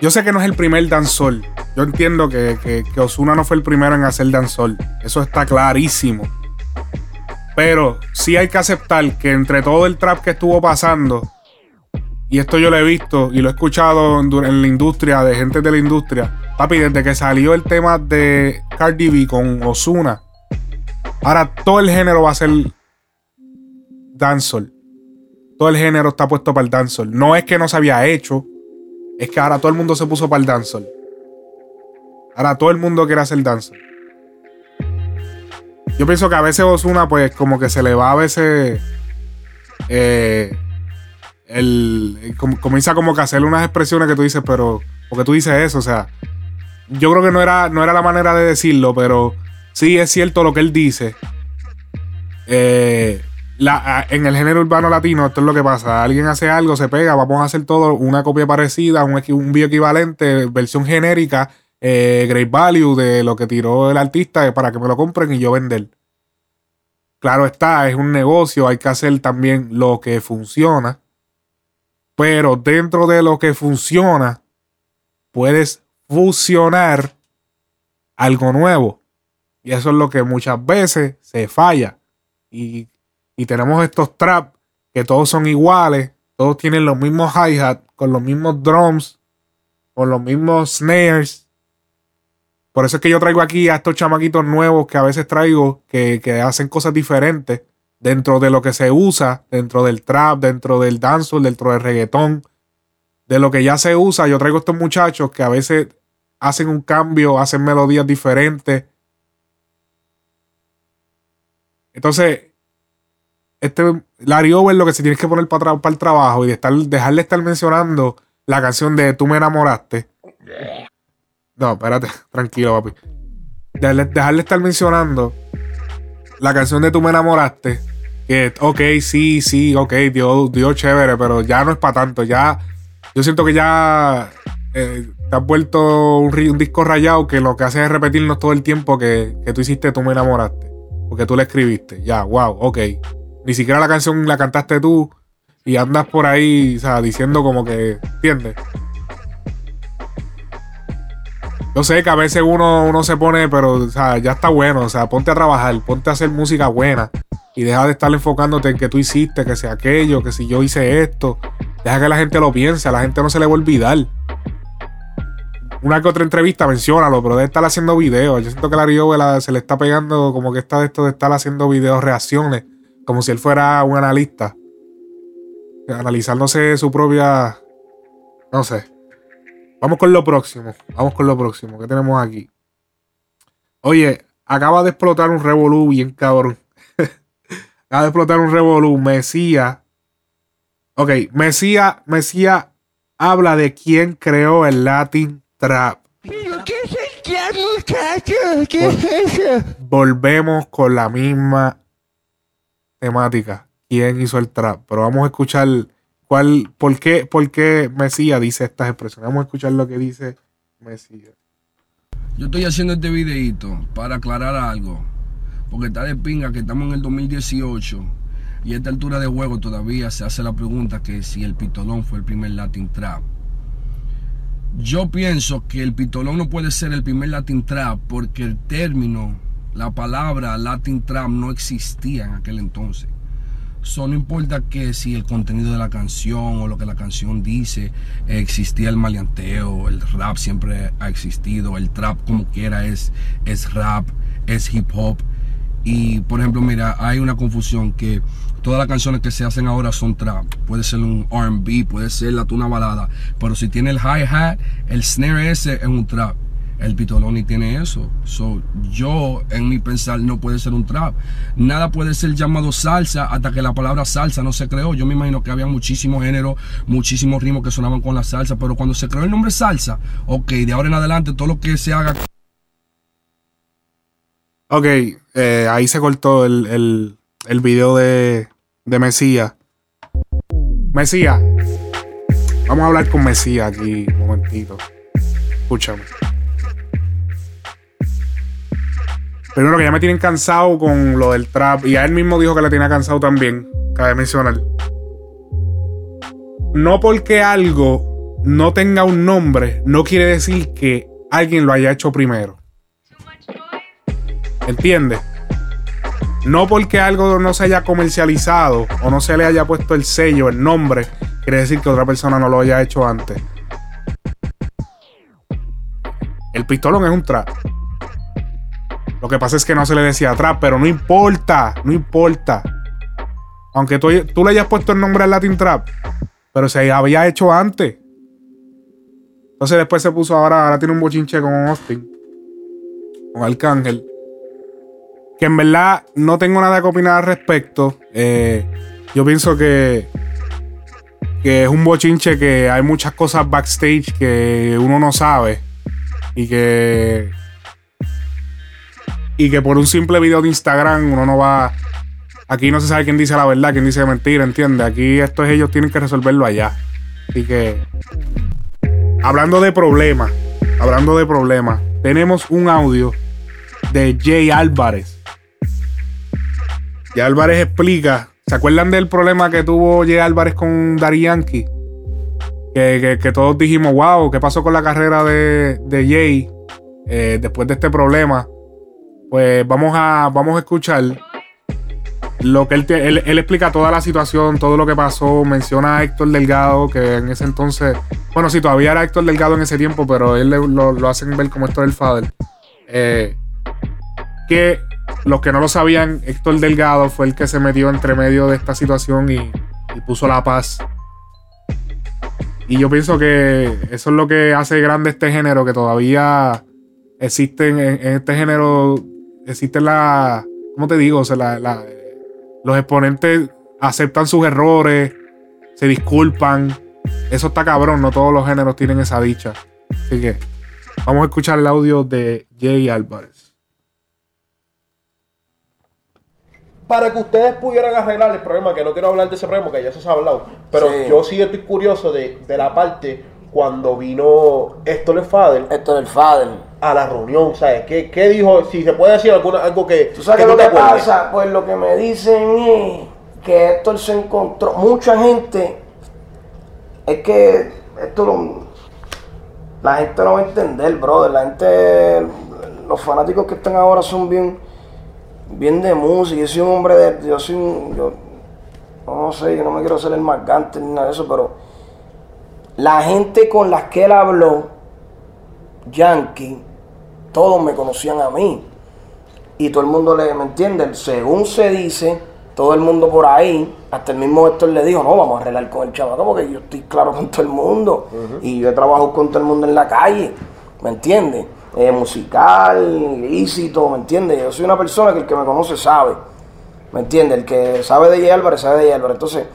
Yo sé que no es el primer danzol. Yo entiendo que, que, que Osuna no fue el primero en hacer danzol. Eso está clarísimo. Pero sí hay que aceptar que entre todo el trap que estuvo pasando, y esto yo lo he visto y lo he escuchado en, la industria, de gente de la industria. Papi, desde que salió el tema de Cardi B con Osuna, ahora todo el género va a ser dancehall. Todo el género está puesto para el dancehall. No es que no se había hecho, es que ahora todo el mundo se puso para el dancehall. Ahora todo el mundo quiere hacer dancehall. Yo pienso que a veces Osuna, pues, como que se le va a veces. Eh, el, como- comienza como que a hacerle unas expresiones que tú dices, pero. porque tú dices eso? O sea, yo creo que no era, no era la manera de decirlo, pero sí es cierto lo que él dice. Eh, en el género urbano latino, esto es lo que pasa. Alguien hace algo, se pega, vamos a hacer todo una copia parecida, un, un bioequivalente, versión genérica, eh, great value de lo que tiró el artista para que me lo compren y yo vender. Claro está, es un negocio, hay que hacer también lo que funciona. Pero dentro de lo que funciona, puedes fusionar algo nuevo. Y eso es lo que muchas veces se falla. Y, y tenemos estos traps que todos son iguales, todos tienen los mismos hi-hat, con los mismos drums, con los mismos snares. Por eso es que yo traigo aquí a estos chamaquitos nuevos que a veces traigo que, que hacen cosas diferentes dentro de lo que se usa, dentro del trap, dentro del dancehall, dentro del reggaetón, de lo que ya se usa. Yo traigo estos muchachos que a veces hacen un cambio, hacen melodías diferentes. Entonces, este Larry Over lo que se tiene que poner para, para el trabajo y de estar, dejarle de estar mencionando la canción de Tú me enamoraste. No, espérate, tranquilo, papi. Dejarle, dejarle de estar mencionando la canción de Tú me enamoraste. Que, ok, sí, sí, ok, dio, dio chévere, pero ya no es para tanto. Ya, yo siento que ya eh, te has vuelto un, disco rayado que lo que hace es repetirnos todo el tiempo que, que tú hiciste Tú me enamoraste. Porque tú la escribiste. Ya, wow, ok. Ni siquiera la canción la cantaste tú y andas por ahí, o sea, diciendo como que, ¿entiendes? Yo sé que a veces uno, uno se pone, pero o sea, ya está bueno. O sea, ponte a trabajar, ponte a hacer música buena. Y deja de estar enfocándote en que tú hiciste, que sea aquello, que si yo hice esto. Deja que la gente lo piense, a la gente no se le va a olvidar. Una que otra entrevista, menciónalo, pero de estar haciendo videos. Yo siento que la Río se le está pegando como que está de esto de estar haciendo videos, reacciones, como si él fuera un analista. Analizándose su propia. No sé. Vamos con lo próximo. Vamos con lo próximo. ¿Qué tenemos aquí? Oye, acaba de explotar un revolú bien cabrón. acaba de explotar un revolú. Mesías. Ok, Mesías, Mesías habla de quién creó el Latin Trap. ¿Pero qué es el trap, muchachos? ¿Qué es eso? Volvemos con la misma temática. ¿Quién hizo el trap? Pero vamos a escuchar cuál, por qué, por qué Mesías dice estas expresiones. Vamos a escuchar lo que dice Mesías. Yo estoy haciendo este videito para aclarar algo. Porque está de pinga que estamos en el 2018 y a esta altura de juego todavía se hace la pregunta que si el Pitolón fue el primer Latin Trap. Yo pienso que el Pitolón no puede ser el primer Latin Trap porque el término, la palabra Latin Trap no existía en aquel entonces. So, no importa que si el contenido de la canción o lo que la canción dice, existía el maleanteo, el rap siempre ha existido, el trap como quiera es, es rap, es hip hop. Y por ejemplo, mira, hay una confusión que todas las canciones que se hacen ahora son trap. Puede ser un RB, puede ser la tuna balada, pero si tiene el hi-hat, el snare ese es un trap. El Pitoloni tiene eso. So, yo, en mi pensar, no puede ser un trap. Nada puede ser llamado salsa hasta que la palabra salsa no se creó. Yo me imagino que había muchísimos géneros, muchísimos ritmos que sonaban con la salsa, pero cuando se creó el nombre salsa, ok, de ahora en adelante todo lo que se haga Ok, eh, ahí se cortó el, el, el video de, de Mesías. Mesías. Vamos a hablar con Mesías aquí un momentito. Escúchame. Primero que ya me tienen cansado con lo del trap. Y a él mismo dijo que le tenía cansado también. Cabe mencionar. No porque algo no tenga un nombre, no quiere decir que alguien lo haya hecho primero. ¿Entiendes? No porque algo no se haya comercializado o no se le haya puesto el sello, el nombre, quiere decir que otra persona no lo haya hecho antes. El pistolón es un trap. Lo que pasa es que no se le decía trap, pero no importa, no importa. Aunque tú, tú le hayas puesto el nombre al Latin Trap, pero se había hecho antes. Entonces después se puso ahora, ahora tiene un bochinche con Austin, con Arcángel. Que en verdad no tengo nada que opinar al respecto. Eh, yo pienso que, que es un bochinche que hay muchas cosas backstage que uno no sabe. Y que. Y que por un simple video de Instagram uno no va. Aquí no se sabe quién dice la verdad, quién dice mentira, ¿entiendes? Aquí esto es ellos tienen que resolverlo allá. Así que. Hablando de problemas. Hablando de problemas. Tenemos un audio de Jay Álvarez. Jay Álvarez explica. ¿Se acuerdan del problema que tuvo Jay Álvarez con Dari Yankee? Que, que- todos dijimos, wow, ¿qué pasó con la carrera de, de Jay eh, después de este problema? Pues vamos a, vamos a escuchar lo que él, te- él, él explica toda la situación, todo lo que pasó. Menciona a Héctor Delgado, que en ese entonces, bueno, sí, todavía era Héctor Delgado en ese tiempo, pero él lo, lo hacen ver como Héctor el Father. Eh, que los que no lo sabían, Héctor Delgado fue el que se metió entre medio de esta situación y, y puso la paz. Y yo pienso que eso es lo que hace grande este género, que todavía existen en, en este género, existen la, ¿cómo te digo? O sea, la- la- los exponentes aceptan sus errores, se disculpan. Eso está cabrón, no todos los géneros tienen esa dicha. Así que vamos a escuchar el audio de Jay Álvarez. para que ustedes pudieran arreglar el problema, que no quiero hablar de ese problema, que ya se ha hablado, pero Sí. yo sí estoy curioso de, de la parte cuando vino Héctor el Fader. Héctor el Fader. A la reunión, ¿sabes? ¿Qué, qué dijo? Si se puede decir alguna, algo que. ¿Tú sabes que lo te que acuerdes. pasa? Pues lo que me dicen es que Héctor se encontró. Mucha gente. Es que esto lo- La gente no va a entender, brother. La gente. Los fanáticos que están ahora son bien. Bien de música. Yo soy un hombre de. Yo soy un. Yo, no sé, yo no me quiero ser el más gante ni nada de eso, pero. La gente con las que él habló, Yankee, todos me conocían a mí y todo el mundo le, ¿me entiende? Según se dice, todo el mundo por ahí, hasta el mismo Héctor le dijo, no, vamos a arreglar con el chamaco porque yo estoy claro con todo el mundo y yo he trabajado con todo el mundo en la calle, ¿me entiendes? Eh, musical, ilícito, ¿me entiendes? Yo soy una persona que el que me conoce sabe, ¿me entiendes? El que sabe de Jay Álvarez sabe de Jay Álvarez. Entonces,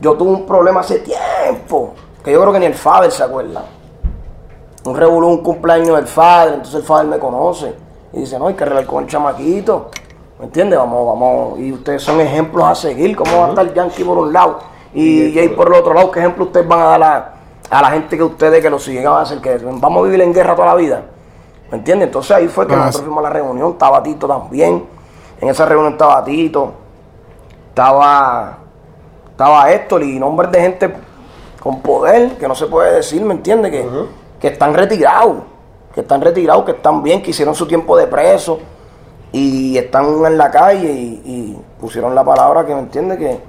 yo tuve un problema hace tiempo, que yo creo que ni el Fader se acuerda un revolú, un cumpleaños del padre, entonces el padre me conoce y dice, no, hay que arreglar con el chamaquito, ¿me entiendes? Vamos, vamos, y ustedes son ejemplos a seguir, ¿cómo va a estar Yankee por un lado y Jay por el otro lado? ¿Qué ejemplo ustedes van a dar a, a la gente que ustedes que lo siguen a hacer, que vamos a vivir en guerra toda la vida? ¿Me entiendes? Entonces ahí fue que Ah, nosotros fuimos a la reunión, estaba Tito también, en esa reunión estaba Tito, estaba, estaba Héctor y nombres de gente con poder, que no se puede decir, ¿me entiendes? Que, que están retirados, que están retirados, que están bien, que hicieron su tiempo de preso y están en la calle y, y pusieron la palabra que, ¿me entiendes? Que,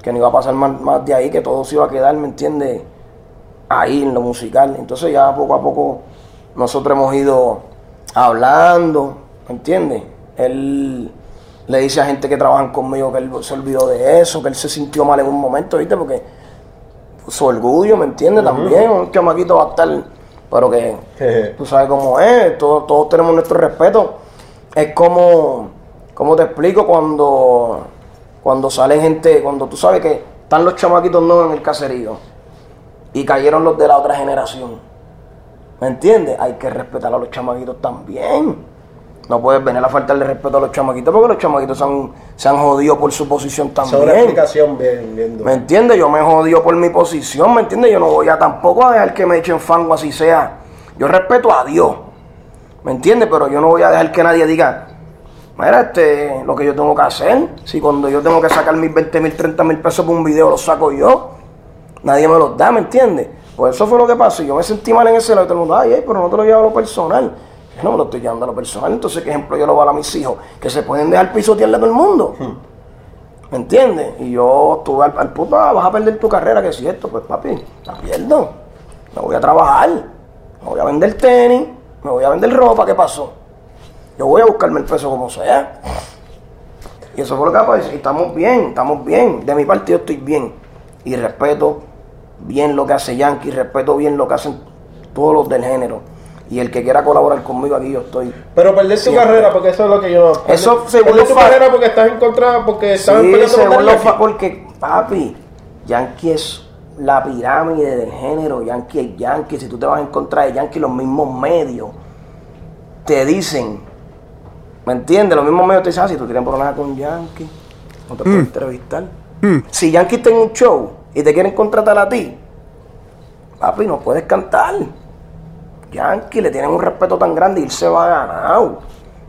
que no iba a pasar más, más de ahí, que todo se iba a quedar, ¿me entiendes? Ahí en lo musical. Entonces ya poco a poco nosotros hemos ido hablando, ¿me entiendes? Él le dice a gente que trabajan conmigo que él se olvidó de eso, que él se sintió mal en un momento, ¿viste? Porque su orgullo, ¿me entiendes? También, un chamaquito va a estar, pero que tú sabes cómo es, todos, todos tenemos nuestro respeto. Es como, como te explico, cuando, cuando sale gente, cuando tú sabes que están los chamaquitos nuevos en el caserío y cayeron los de la otra generación. ¿Me entiendes? Hay que respetar a los chamaquitos también. No puedes venir a faltarle respeto a los chamaquitos porque los chamaquitos se han, se han jodido por su posición Esa es también. una explicación bien, bien dura. ¿Me entiendes? Yo me jodido por mi posición, ¿me entiendes? Yo no voy a tampoco a dejar que me echen fango así sea. Yo respeto a Dios, ¿me entiendes? Pero yo no voy a dejar que nadie diga, mira, este, lo que yo tengo que hacer. Si cuando yo tengo que sacar mis 20 mil, 30 mil pesos por un video, los saco yo, nadie me los da, ¿me entiendes? Pues eso fue lo que pasó. Yo me sentí mal en ese lado y todo el mundo, ay, ay, pero no te lo llevo a lo personal. Yo no me lo estoy llevando a lo personal. Entonces, ¿qué ejemplo yo le voy a dar a mis hijos? Que se pueden dejar pisotearle a todo el mundo. ¿Me entiendes? Y yo estuve al, al punto, ah, vas a perder tu carrera, que es cierto, pues papi, la pierdo. Me voy a trabajar, me voy a vender tenis, me voy a vender ropa, ¿qué pasó? Yo voy a buscarme el peso como sea. Y eso fue lo que pasó. Y estamos bien, estamos bien. De mi parte yo estoy bien. Y respeto bien lo que hace Yankee, respeto bien lo que hacen todos los del género. Y el que quiera colaborar conmigo aquí yo estoy. Pero perder tu carrera, porque eso es lo que yo. Eso perder, según perder los tu carrera porque estás en contra, porque estás Sí, según los porque, papi, Yankee es la pirámide del género. Yankee es Yankee. Si tú te vas en contra de Yankee, los mismos medios te dicen, ¿me entiendes? Los mismos medios te dicen, ah, si tú tienes problemas con Yankee, no te Mm. entrevistar. Si Yankee está en un show y te quieren contratar a ti, papi, no puedes cantar. Yankee le tienen un respeto tan grande y él se va ganado.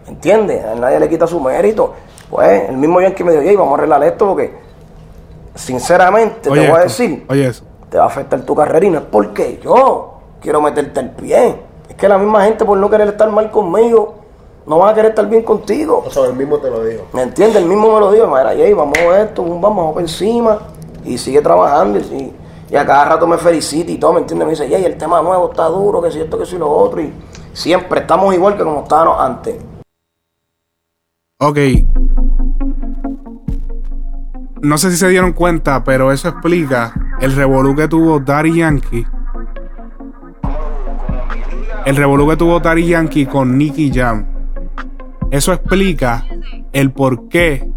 ¿Me entiendes? A nadie le quita su mérito. Pues el mismo Yankee me dijo, oye, vamos a arreglar esto porque, sinceramente, Oye te voy a decir, Oye eso. te va a afectar tu carrera y no es porque yo quiero meterte el pie. Es que la misma gente por no querer estar mal conmigo, no van a querer estar bien contigo. O sea, el mismo te lo digo. ¿Me entiendes? El mismo me lo dijo, mira, Jay, vamos a esto, vamos, vamos por encima. Y sigue trabajando. Y, y a cada rato me felicita y todo, ¿me entiendes? Me dice, Jay, el tema nuevo está duro, que si esto, que si lo otro. Y siempre estamos igual que como estábamos antes. Ok. No sé si se dieron cuenta, pero eso explica el revolú que tuvo Daddy Yankee. El revolú que tuvo Daddy Yankee con Nicky Jam. Eso explica el por qué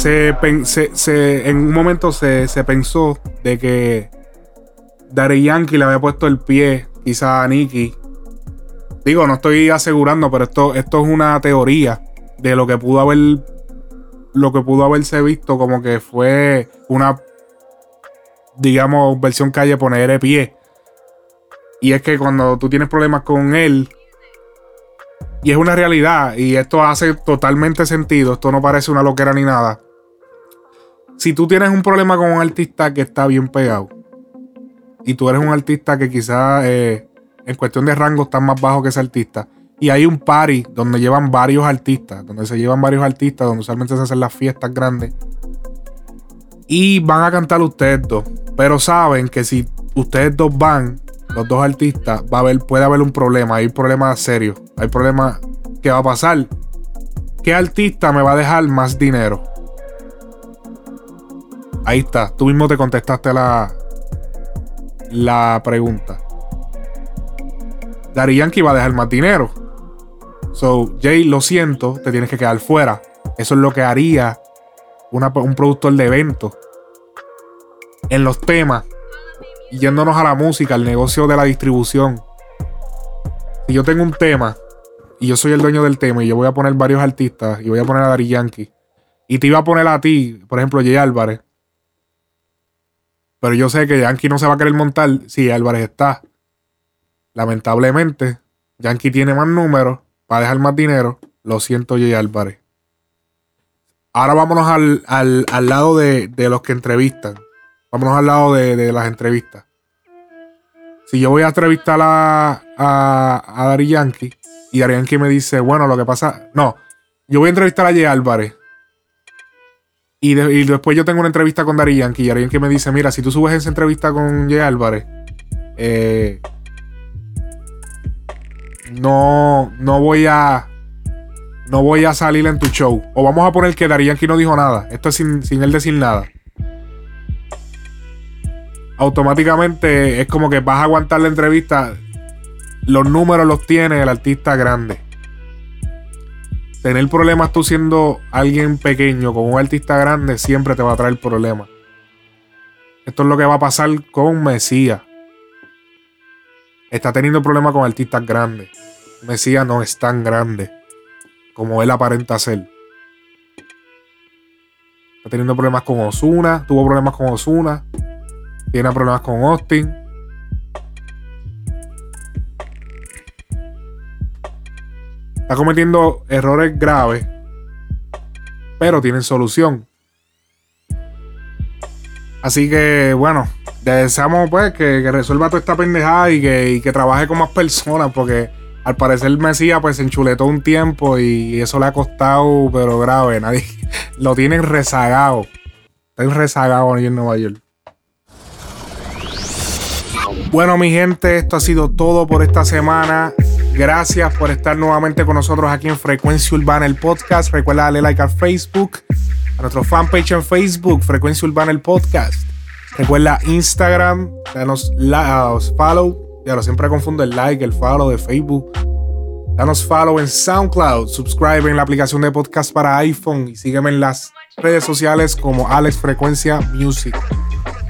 se, se- se- en un momento se, se pensó de que Daddy Yankee le había puesto el pie quizá a Nicky Digo, no estoy asegurando, pero esto, esto es una teoría de lo que pudo haber. Lo que pudo haberse visto como que fue una. Digamos, versión calle poner de pie. Y es que cuando tú tienes problemas con él. Y es una realidad. Y esto hace totalmente sentido. Esto no parece una loquera ni nada. Si tú tienes un problema con un artista que está bien pegado. Y tú eres un artista que quizás. eh, en cuestión de rango están más bajo que ese artista. Y hay un party donde llevan varios artistas, donde se llevan varios artistas, donde usualmente se hacen las fiestas grandes. Y van a cantar ustedes dos. Pero saben que si ustedes dos van, los dos artistas, va a haber, puede haber un problema. Hay problemas serios. Hay problemas que va a pasar. ¿Qué artista me va a dejar más dinero? Ahí está. Tú mismo te contestaste la, la pregunta. Daddy Yankee va a dejar más dinero. So, Jay, lo siento, te tienes que quedar fuera. Eso es lo que haría un productor de eventos. En los temas, yéndonos a la música, al negocio de la distribución. Si yo tengo un tema y yo soy el dueño del tema y yo voy a poner varios artistas y voy a poner a Daddy Yankee y te iba a poner a ti, por ejemplo, Jay Álvarez. Pero yo sé que Yankee no se va a querer montar si Álvarez está. Lamentablemente, Yankee tiene más números para dejar más dinero. Lo siento, Jay Álvarez. Ahora vámonos al, al- al lado de, de los que entrevistan. Vámonos al lado de, de las entrevistas. Si yo voy a entrevistar a, a, a Daddy Yankee y Daddy Yankee me dice, bueno, lo que pasa. No, yo voy a entrevistar a Jay Álvarez. Y, de- y después yo tengo una entrevista con Daddy Yankee y Yankee me dice, mira, si tú subes esa entrevista con Jay Álvarez, eh, no, no voy a. No voy a salir en tu show. O vamos a poner que Daddy Yankee no dijo nada. Esto es sin, sin él decir nada. Automáticamente es como que vas a aguantar la entrevista. Los números los tiene el artista grande. Tener problemas tú siendo alguien pequeño con un artista grande siempre te va a traer problemas. Esto es lo que va a pasar con Mesías está teniendo problemas con artistas grandes. Mesías no es tan grande como él aparenta ser. Está teniendo problemas con Osuna, tuvo problemas con Osuna, tiene problemas con Austin. Está cometiendo errores graves, pero tienen solución. Así que, bueno, deseamos pues que, que resuelva toda esta pendejada y que, y que trabaje con más personas, porque al parecer Mesías pues se enchuletó un tiempo y eso le ha costado, pero grave. Nadie lo tienen rezagado. Está rezagado ahí en Nueva York. Bueno, mi gente, esto ha sido todo por esta semana. Gracias por estar nuevamente con nosotros aquí en Frecuencia Urbana, el podcast. Recuerda darle like a Facebook, a nuestro fanpage en Facebook, Frecuencia Urbana, el podcast. Recuerda Instagram, danos la, follow. Ya lo siempre confundo el like, el follow de Facebook. Danos follow en SoundCloud, subscribe en la aplicación de podcast para iPhone y sígueme en las redes sociales como Alex Frecuencia Music.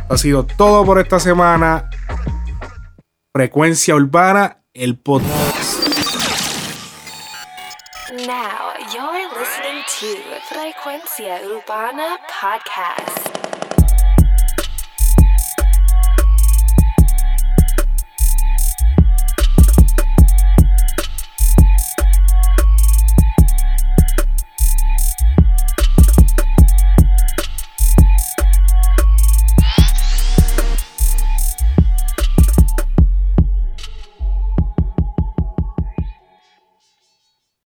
Ha sido todo por esta semana. Frecuencia Urbana, el podcast. Now you're listening to Frecuencia Urbana Podcast.